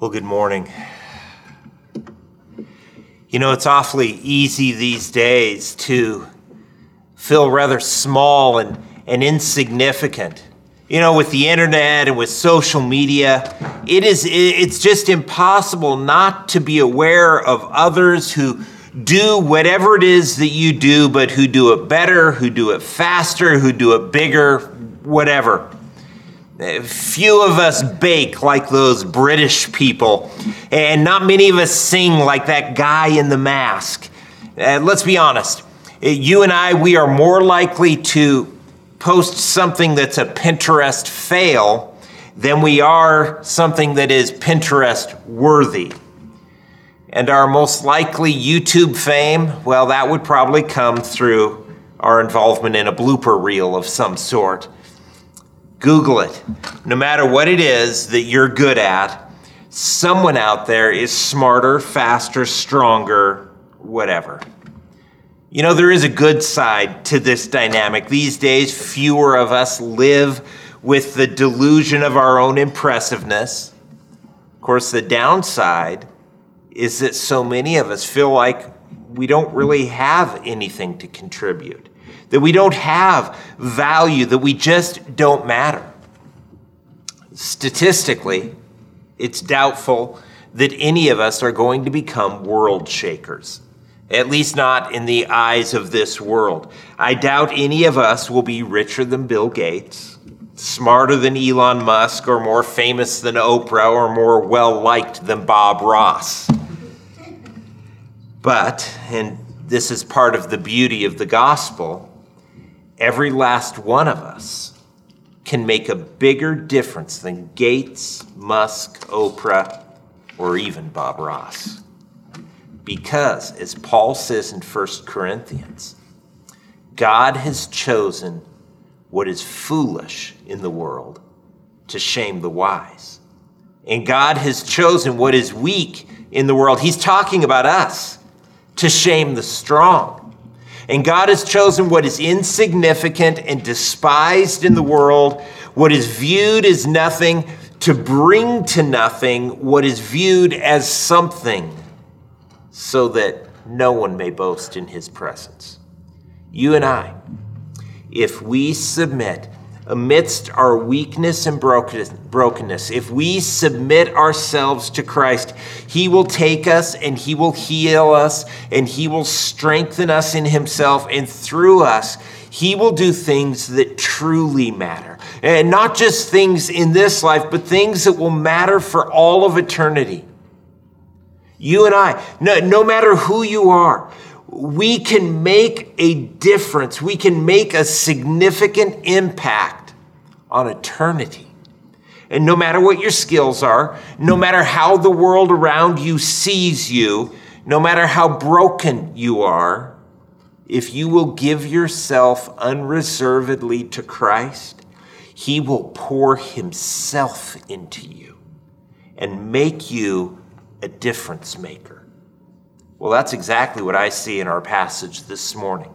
Well, good morning. You know, it's awfully easy these days to feel rather small and, and insignificant. You know, with the internet and with social media, it is it's just impossible not to be aware of others who do whatever it is that you do, but who do it better, who do it faster, who do it bigger, whatever. Few of us bake like those British people, and not many of us sing like that guy in the mask. Uh, let's be honest. You and I, we are more likely to post something that's a Pinterest fail than we are something that is Pinterest worthy. And our most likely YouTube fame, well, that would probably come through our involvement in a blooper reel of some sort. Google it. No matter what it is that you're good at, someone out there is smarter, faster, stronger, whatever. You know, there is a good side to this dynamic. These days, fewer of us live with the delusion of our own impressiveness. Of course, the downside is that so many of us feel like we don't really have anything to contribute that we don't have value, that we just don't matter. Statistically, it's doubtful that any of us are going to become world shakers, at least not in the eyes of this world. I doubt any of us will be richer than Bill Gates, smarter than Elon Musk, or more famous than Oprah, or more well liked than Bob Ross. But, and this is part of the beauty of the gospel, every last one of us can make a bigger difference than Gates, Musk, Oprah, or even Bob Ross. Because, as Paul says in 1 Corinthians, God has chosen what is foolish in the world to shame the wise. And God has chosen what is weak in the world. He's talking about us to shame the strong. And God has chosen what is insignificant and despised in the world, what is viewed as nothing, to bring to nothing what is viewed as something, so that no one may boast in his presence. You and I, if we submit amidst our weakness and brokenness, if we submit ourselves to Christ, He will take us and He will heal us and He will strengthen us in Himself. And through us, He will do things that truly matter. And not just things in this life, but things that will matter for all of eternity. You and I, no, no matter who you are, we can make a difference. We can make a significant impact on eternity. And no matter what your skills are, no matter how the world around you sees you, no matter how broken you are, if you will give yourself unreservedly to Christ, He will pour Himself into you and make you a difference maker. Well, that's exactly what I see in our passage this morning.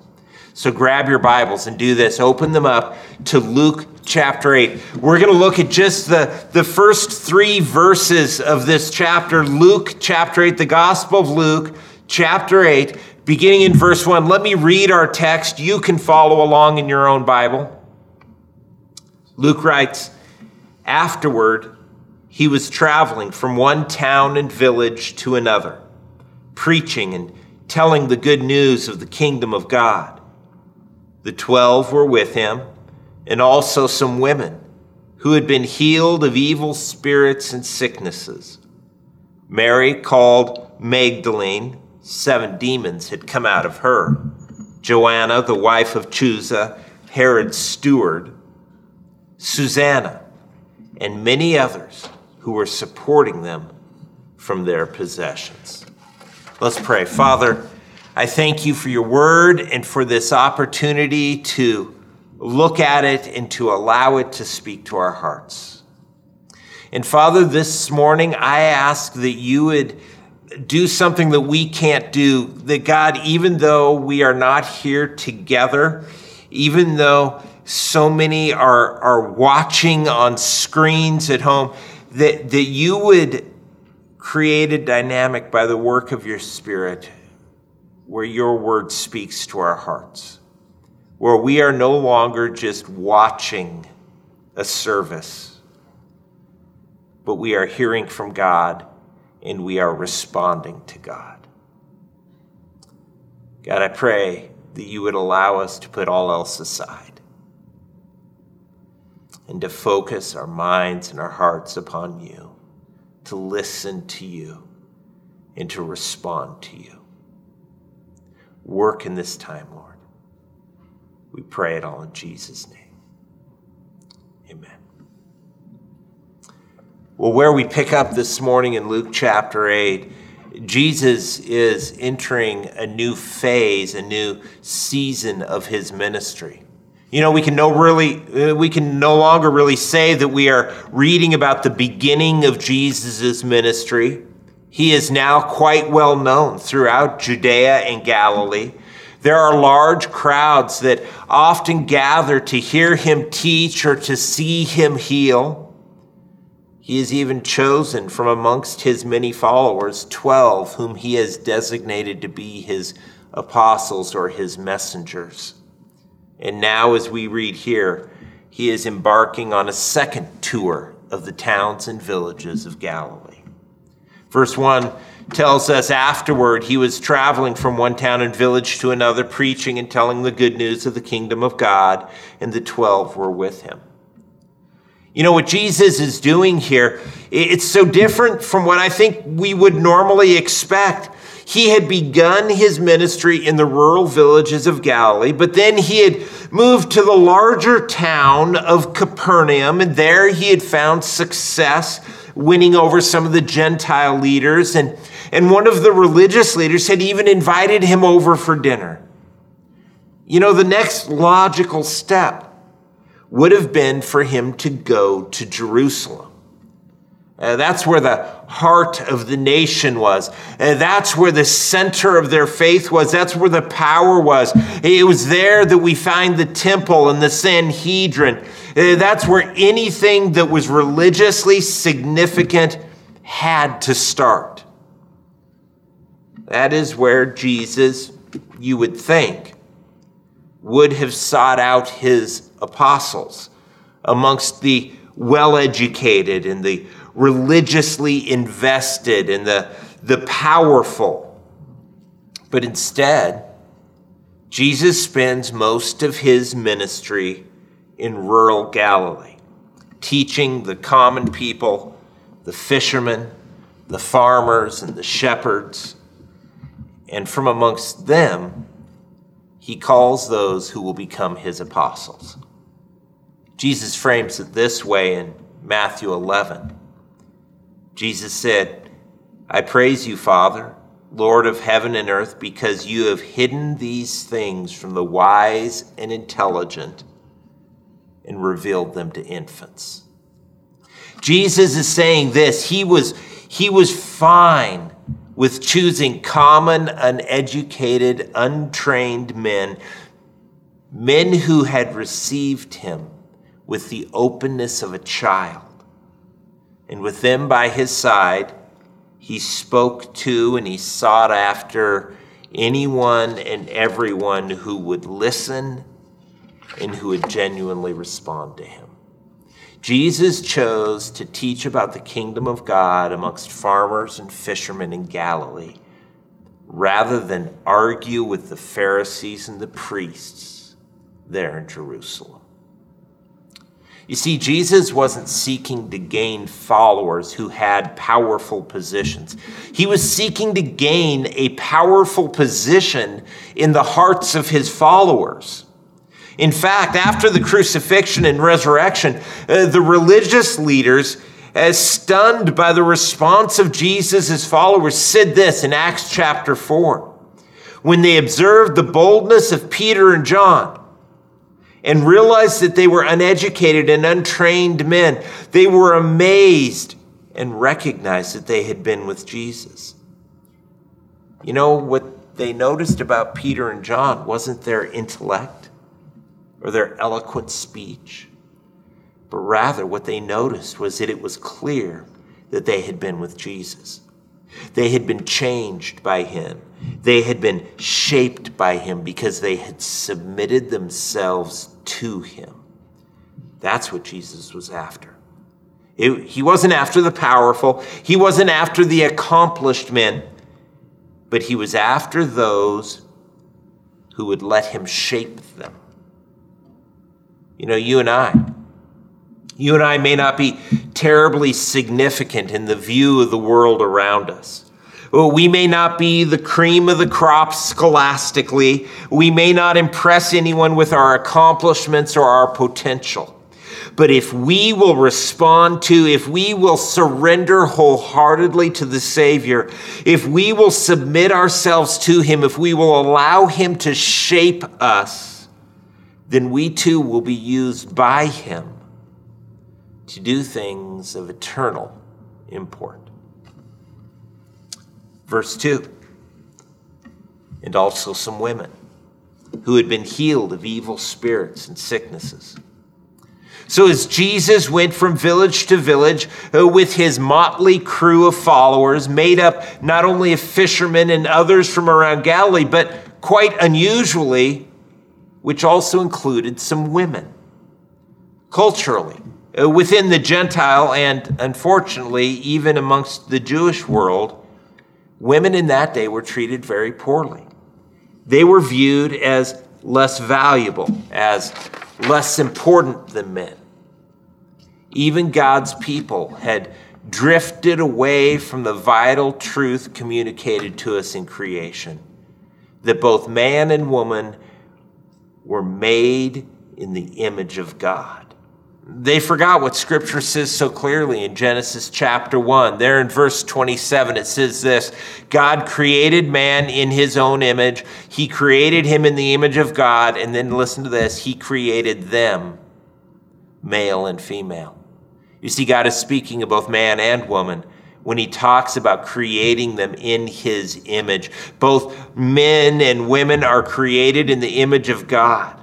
So grab your Bibles and do this. Open them up to Luke chapter 8. We're going to look at just the, the first three verses of this chapter Luke chapter 8, the Gospel of Luke chapter 8, beginning in verse 1. Let me read our text. You can follow along in your own Bible. Luke writes, Afterward, he was traveling from one town and village to another, preaching and telling the good news of the kingdom of God. The twelve were with him, and also some women who had been healed of evil spirits and sicknesses. Mary, called Magdalene, seven demons had come out of her. Joanna, the wife of Chuza, Herod's steward, Susanna, and many others who were supporting them from their possessions. Let's pray. Father, I thank you for your word and for this opportunity to look at it and to allow it to speak to our hearts. And Father, this morning I ask that you would do something that we can't do. That God, even though we are not here together, even though so many are, are watching on screens at home, that, that you would create a dynamic by the work of your Spirit, where your word speaks to our hearts, where we are no longer just watching a service, but we are hearing from God and we are responding to God. God, I pray that you would allow us to put all else aside and to focus our minds and our hearts upon you, to listen to you, and to respond to you. Work in this time, Lord. We pray it all in Jesus' name. Amen. Well, where we pick up this morning in Luke chapter 8, Jesus is entering a new phase, a new season of his ministry. You know, we can no really uh, we can no longer really say that we are reading about the beginning of Jesus' ministry. He is now quite well known throughout Judea and Galilee. There are large crowds that often gather to hear him teach or to see him heal. He has even chosen from amongst his many followers 12 whom he has designated to be his apostles or his messengers. And now, as we read here, he is embarking on a second tour of the towns and villages of Galilee. Verse 1 tells us afterward he was traveling from one town and village to another, preaching and telling the good news of the kingdom of God, and the 12 were with him. You know, what Jesus is doing here, it's so different from what I think we would normally expect. He had begun his ministry in the rural villages of Galilee, but then he had moved to the larger town of Capernaum, and there he had found success winning over some of the Gentile leaders. And, and one of the religious leaders had even invited him over for dinner. You know, the next logical step would have been for him to go to Jerusalem. Uh, that's where the heart of the nation was. Uh, that's where the center of their faith was. That's where the power was. It was there that we find the temple and the Sanhedrin. Uh, that's where anything that was religiously significant had to start. That is where Jesus, you would think, would have sought out his apostles amongst the well educated and the religiously invested and the, the powerful. But instead, Jesus spends most of his ministry in rural Galilee, teaching the common people, the fishermen, the farmers, and the shepherds. And from amongst them, he calls those who will become his apostles. Jesus frames it this way in Matthew 11. Jesus said, I praise you, Father, Lord of heaven and earth, because you have hidden these things from the wise and intelligent and revealed them to infants. Jesus is saying this. He was, he was fine with choosing common, uneducated, untrained men, men who had received him with the openness of a child. And with them by his side, he spoke to and he sought after anyone and everyone who would listen and who would genuinely respond to him. Jesus chose to teach about the kingdom of God amongst farmers and fishermen in Galilee rather than argue with the Pharisees and the priests there in Jerusalem. You see, Jesus wasn't seeking to gain followers who had powerful positions. He was seeking to gain a powerful position in the hearts of his followers. In fact, after the crucifixion and resurrection, uh, the religious leaders, as stunned by the response of Jesus' followers, said this in Acts chapter 4. When they observed the boldness of Peter and John and realized that they were uneducated and untrained men, they were amazed and recognized that they had been with Jesus. You know what they noticed about Peter and John wasn't their intellect or their eloquent speech, but rather what they noticed was that it was clear that they had been with Jesus. They had been changed by him. They had been shaped by him because they had submitted themselves to him. That's what Jesus was after. It, he wasn't after the powerful, he wasn't after the accomplished men, but he was after those who would let him shape them. You know, you and I, you and I may not be terribly significant in the view of the world around us. Oh, we may not be the cream of the crop scholastically. We may not impress anyone with our accomplishments or our potential. But if we will respond to, if we will surrender wholeheartedly to the Savior, if we will submit ourselves to Him, if we will allow Him to shape us, then we too will be used by Him to do things of eternal import. Verse 2 and also some women who had been healed of evil spirits and sicknesses. So, as Jesus went from village to village uh, with his motley crew of followers, made up not only of fishermen and others from around Galilee, but quite unusually, which also included some women. Culturally, uh, within the Gentile and unfortunately, even amongst the Jewish world, women in that day were treated very poorly. They were viewed as less valuable, as less important than men. Even God's people had drifted away from the vital truth communicated to us in creation that both man and woman were made in the image of God. They forgot what scripture says so clearly in Genesis chapter 1. There in verse 27, it says this God created man in his own image. He created him in the image of God. And then listen to this He created them, male and female. You see, God is speaking of both man and woman when he talks about creating them in his image. Both men and women are created in the image of God.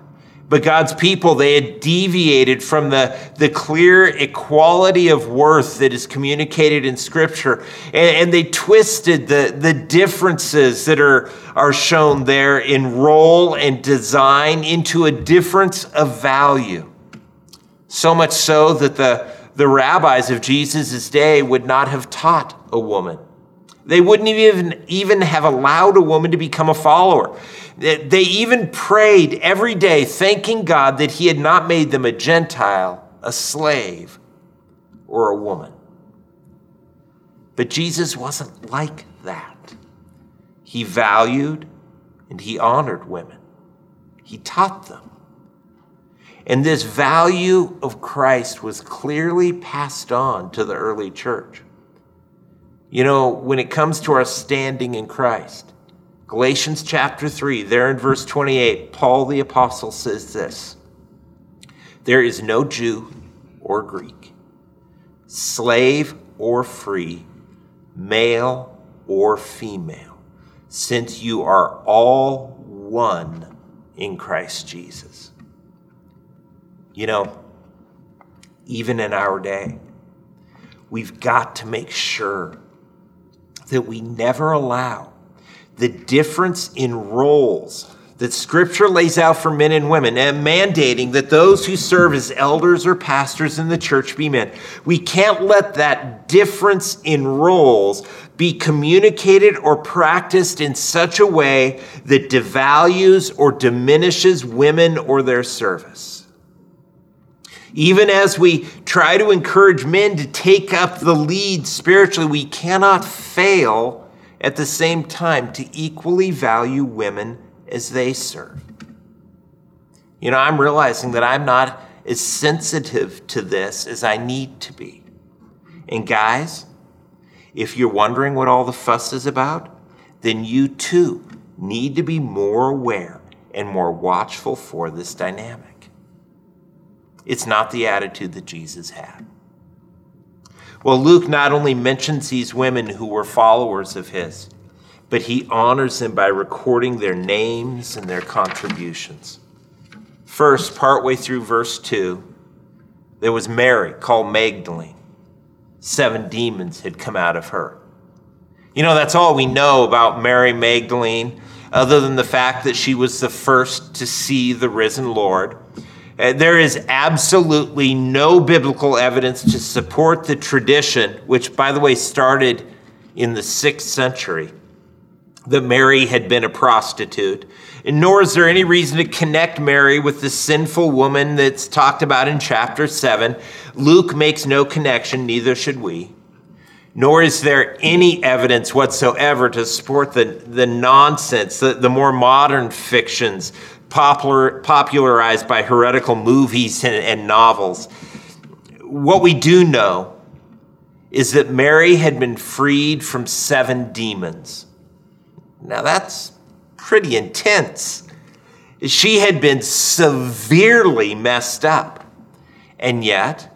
But God's people, they had deviated from the, the clear equality of worth that is communicated in Scripture. And, and they twisted the, the differences that are, are shown there in role and design into a difference of value. So much so that the, the rabbis of Jesus' day would not have taught a woman. They wouldn't even, even have allowed a woman to become a follower. They even prayed every day, thanking God that He had not made them a Gentile, a slave, or a woman. But Jesus wasn't like that. He valued and He honored women, He taught them. And this value of Christ was clearly passed on to the early church. You know, when it comes to our standing in Christ, Galatians chapter 3, there in verse 28, Paul the Apostle says this There is no Jew or Greek, slave or free, male or female, since you are all one in Christ Jesus. You know, even in our day, we've got to make sure that we never allow the difference in roles that Scripture lays out for men and women and mandating that those who serve as elders or pastors in the church be men. We can't let that difference in roles be communicated or practiced in such a way that devalues or diminishes women or their service. Even as we try to encourage men to take up the lead spiritually, we cannot fail at the same time to equally value women as they serve. You know, I'm realizing that I'm not as sensitive to this as I need to be. And guys, if you're wondering what all the fuss is about, then you too need to be more aware and more watchful for this dynamic. It's not the attitude that Jesus had. Well, Luke not only mentions these women who were followers of his, but he honors them by recording their names and their contributions. First, partway through verse 2, there was Mary, called Magdalene. Seven demons had come out of her. You know, that's all we know about Mary Magdalene, other than the fact that she was the first to see the risen Lord. Uh, there is absolutely no biblical evidence to support the tradition, which, by the way, started in the sixth century, that Mary had been a prostitute. And nor is there any reason to connect Mary with the sinful woman that's talked about in chapter 7. Luke makes no connection, neither should we. Nor is there any evidence whatsoever to support the, the nonsense, the, the more modern fictions popular, popularized by heretical movies and, and novels. What we do know is that Mary had been freed from seven demons. Now that's pretty intense. She had been severely messed up. And yet,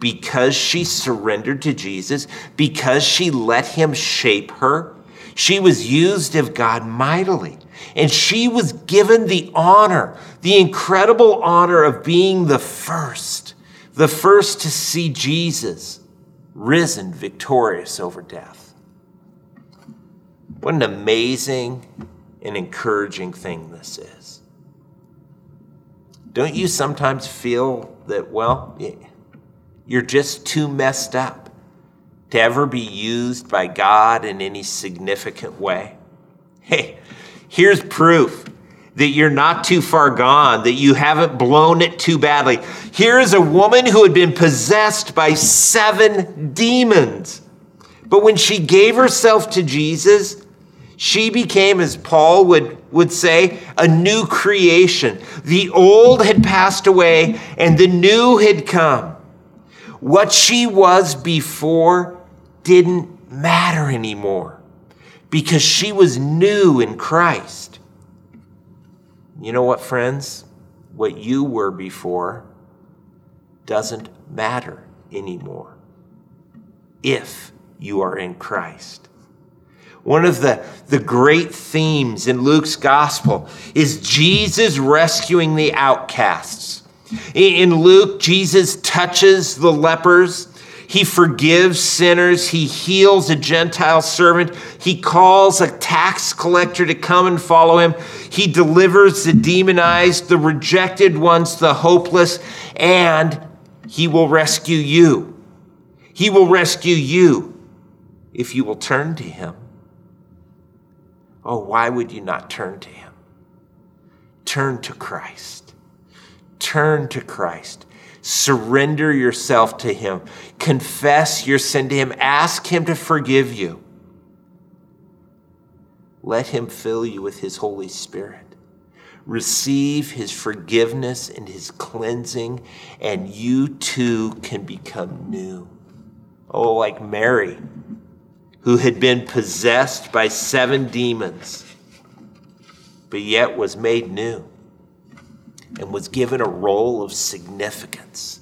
because she surrendered to Jesus, because she let him shape her, she was used of God mightily. And she was given the honor, the incredible honor of being the first, the first to see Jesus risen victorious over death. What an amazing and encouraging thing this is. Don't you sometimes feel that, well, you're just too messed up to ever be used by God in any significant way? Hey, here's proof that you're not too far gone, that you haven't blown it too badly. Here is a woman who had been possessed by seven demons. But when she gave herself to Jesus, she became, as Paul would, would say, a new creation. The old had passed away and the new had come. What she was before didn't matter anymore because she was new in Christ. You know what, friends? What you were before doesn't matter anymore if you are in Christ. One of the, the great themes in Luke's gospel is Jesus rescuing the outcasts. In Luke, Jesus touches the lepers. He forgives sinners. He heals a Gentile servant. He calls a tax collector to come and follow him. He delivers the demonized, the rejected ones, the hopeless, and he will rescue you. He will rescue you if you will turn to him. Oh, why would you not turn to him? Turn to Christ. Turn to Christ. Surrender yourself to him. Confess your sin to him. Ask him to forgive you. Let him fill you with his Holy Spirit. Receive his forgiveness and his cleansing, and you too can become new. Oh, like Mary who had been possessed by seven demons, but yet was made new and was given a role of significance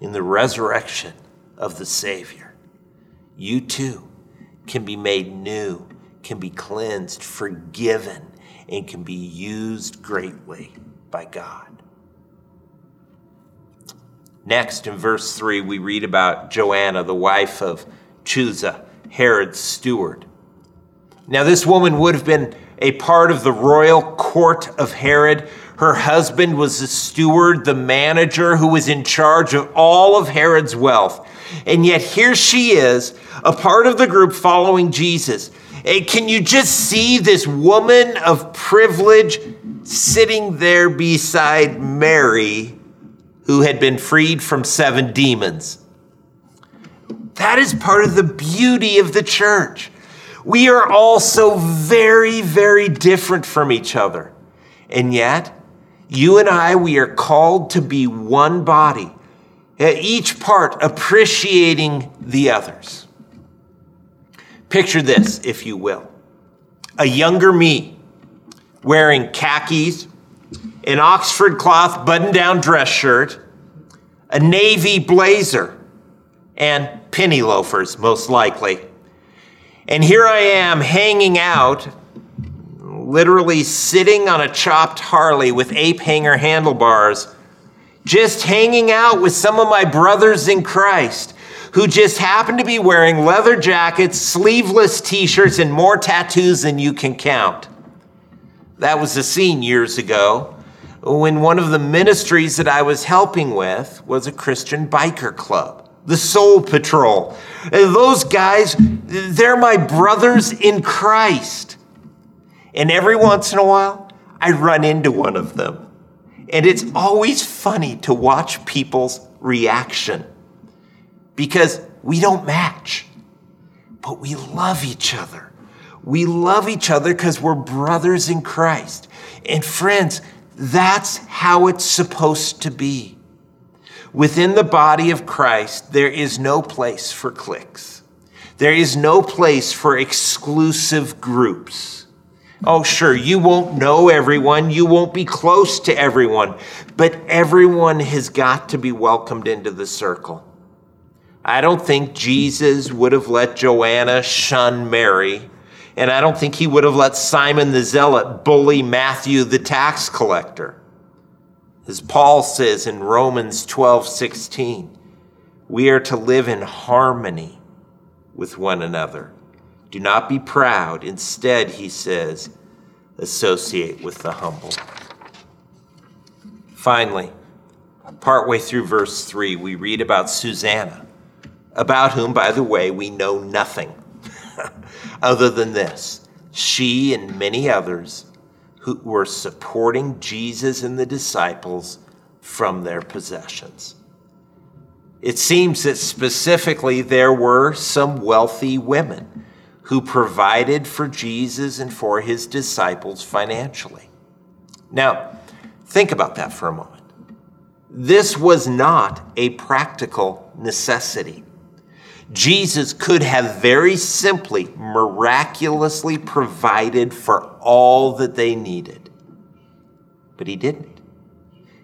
in the resurrection of the Savior. You too can be made new, can be cleansed, forgiven, and can be used greatly by God. Next, in verse 3, we read about Joanna, the wife of Chuza Herod's steward. Now, this woman would have been a part of the royal court of Herod. Her husband was the steward, the manager who was in charge of all of Herod's wealth. And yet, here she is, a part of the group following Jesus. And can you just see this woman of privilege sitting there beside Mary, who had been freed from seven demons? That is part of the beauty of the church. We are all so very, very different from each other. And yet, you and I, we are called to be one body, each part appreciating the others. Picture this, if you will a younger me wearing khakis, an Oxford cloth button down dress shirt, a navy blazer, and penny loafers, most likely. And here I am hanging out, literally sitting on a chopped Harley with ape hanger handlebars, just hanging out with some of my brothers in Christ who just happen to be wearing leather jackets, sleeveless t shirts, and more tattoos than you can count. That was the scene years ago when one of the ministries that I was helping with was a Christian biker club, the Soul Patrol. And those guys, they're my brothers in Christ. And every once in a while, I run into one of them. And it's always funny to watch people's reaction because we don't match, but we love each other. We love each other because we're brothers in Christ. And friends, that's how it's supposed to be. Within the body of Christ, there is no place for cliques. There is no place for exclusive groups. Oh, sure, you won't know everyone, you won't be close to everyone, but everyone has got to be welcomed into the circle. I don't think Jesus would have let Joanna shun Mary, and I don't think he would have let Simon the Zealot bully Matthew the tax collector. As Paul says in Romans 12 16, we are to live in harmony with one another. Do not be proud. Instead, he says, associate with the humble. Finally, partway through verse 3, we read about Susanna, about whom, by the way, we know nothing other than this. She and many others who were supporting Jesus and the disciples from their possessions. It seems that specifically there were some wealthy women who provided for Jesus and for his disciples financially. Now, think about that for a moment. This was not a practical necessity. Jesus could have very simply, miraculously provided for all that they needed. But he didn't.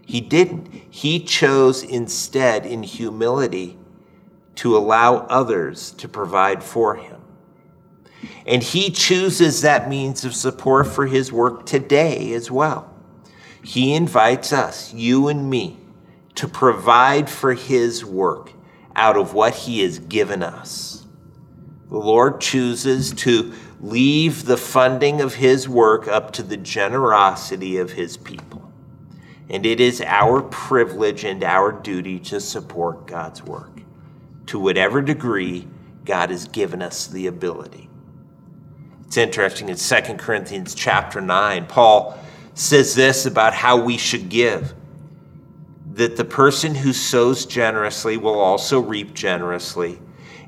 He didn't. He chose instead, in humility, to allow others to provide for him. And he chooses that means of support for his work today as well. He invites us, you and me, to provide for his work out of what he has given us. The Lord chooses to leave the funding of his work up to the generosity of his people. And it is our privilege and our duty to support God's work to whatever degree God has given us the ability. It's interesting in 2 Corinthians chapter 9, Paul says this about how we should give that the person who sows generously will also reap generously.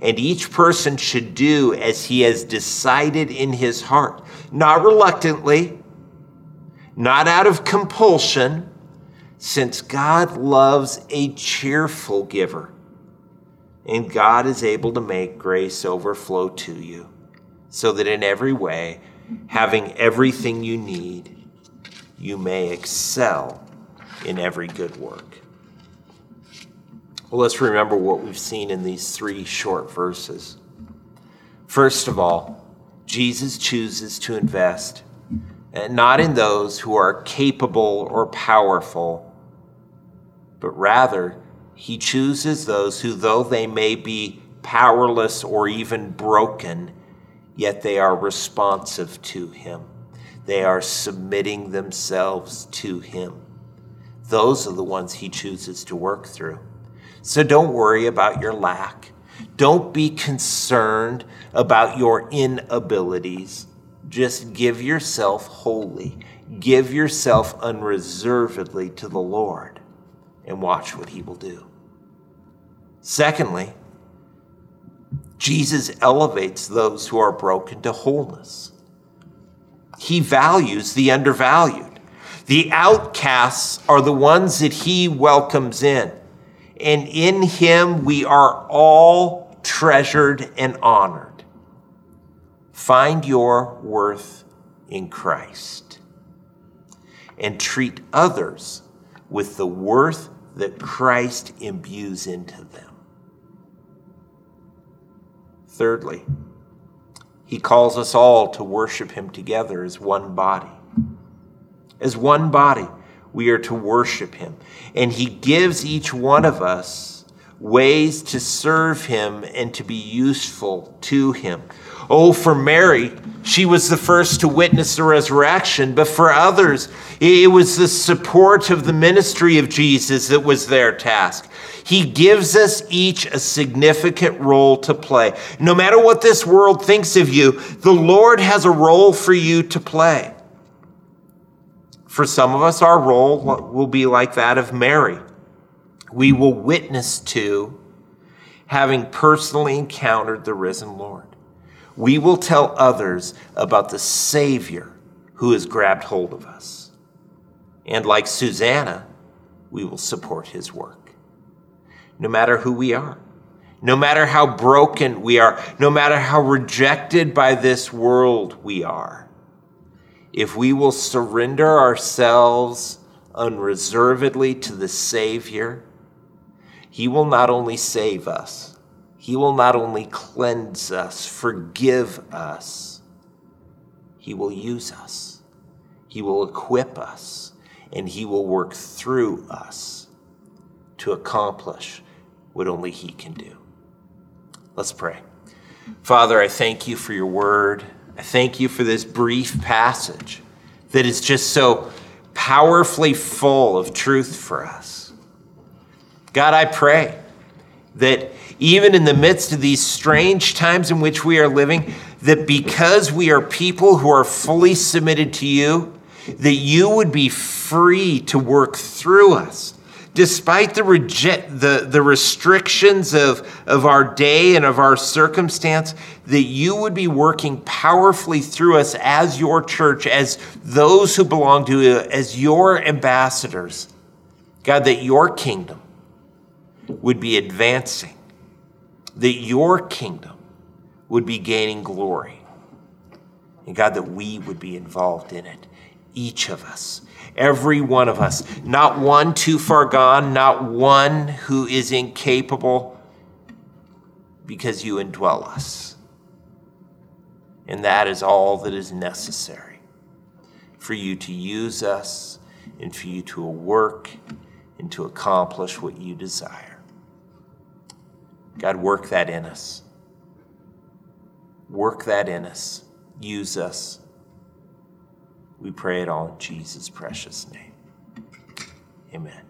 And each person should do as he has decided in his heart, not reluctantly, not out of compulsion, since God loves a cheerful giver. And God is able to make grace overflow to you, so that in every way, having everything you need, you may excel in every good work. Well, let's remember what we've seen in these three short verses. First of all, Jesus chooses to invest not in those who are capable or powerful, but rather he chooses those who, though they may be powerless or even broken, yet they are responsive to him. They are submitting themselves to him. Those are the ones he chooses to work through. So don't worry about your lack. Don't be concerned about your inabilities. Just give yourself wholly, give yourself unreservedly to the Lord, and watch what he will do. Secondly, Jesus elevates those who are broken to wholeness. He values the undervalued. The outcasts are the ones that he welcomes in and in him we are all treasured and honored. Find your worth in Christ and treat others with the worth that Christ imbues into them. Thirdly, he calls us all to worship him together as one body. As one body we are to worship him. And he gives each one of us ways to serve him and to be useful to him. Oh, for Mary, she was the first to witness the resurrection, but for others, it was the support of the ministry of Jesus that was their task. He gives us each a significant role to play. No matter what this world thinks of you, the Lord has a role for you to play. For some of us, our role will be like that of Mary. We will witness to having personally encountered the risen Lord. We will tell others about the Savior who has grabbed hold of us. And like Susanna, we will support his work. No matter who we are, no matter how broken we are, no matter how rejected by this world we are, if we will surrender ourselves unreservedly to the Savior, He will not only save us, He will not only cleanse us, forgive us, He will use us, He will equip us, and He will work through us to accomplish what only He can do. Let's pray. Father, I thank you for your word. I thank you for this brief passage that is just so powerfully full of truth for us. God, I pray that even in the midst of these strange times in which we are living, that because we are people who are fully submitted to you, that you would be free to work through us despite the, the, the restrictions of, of our day and of our circumstance, that you would be working powerfully through us as your church, as those who belong to you, as your ambassadors. God, that your kingdom would be advancing, that your kingdom would be gaining glory. And God, that we would be involved in it, each of us every one of us. Not one too far gone, not one who is incapable, because you indwell us. And that is all that is necessary for you to use us and for you to work and to accomplish what you desire. God, work that in us. Work that in us. Use us we pray it all in Jesus' precious name. Amen.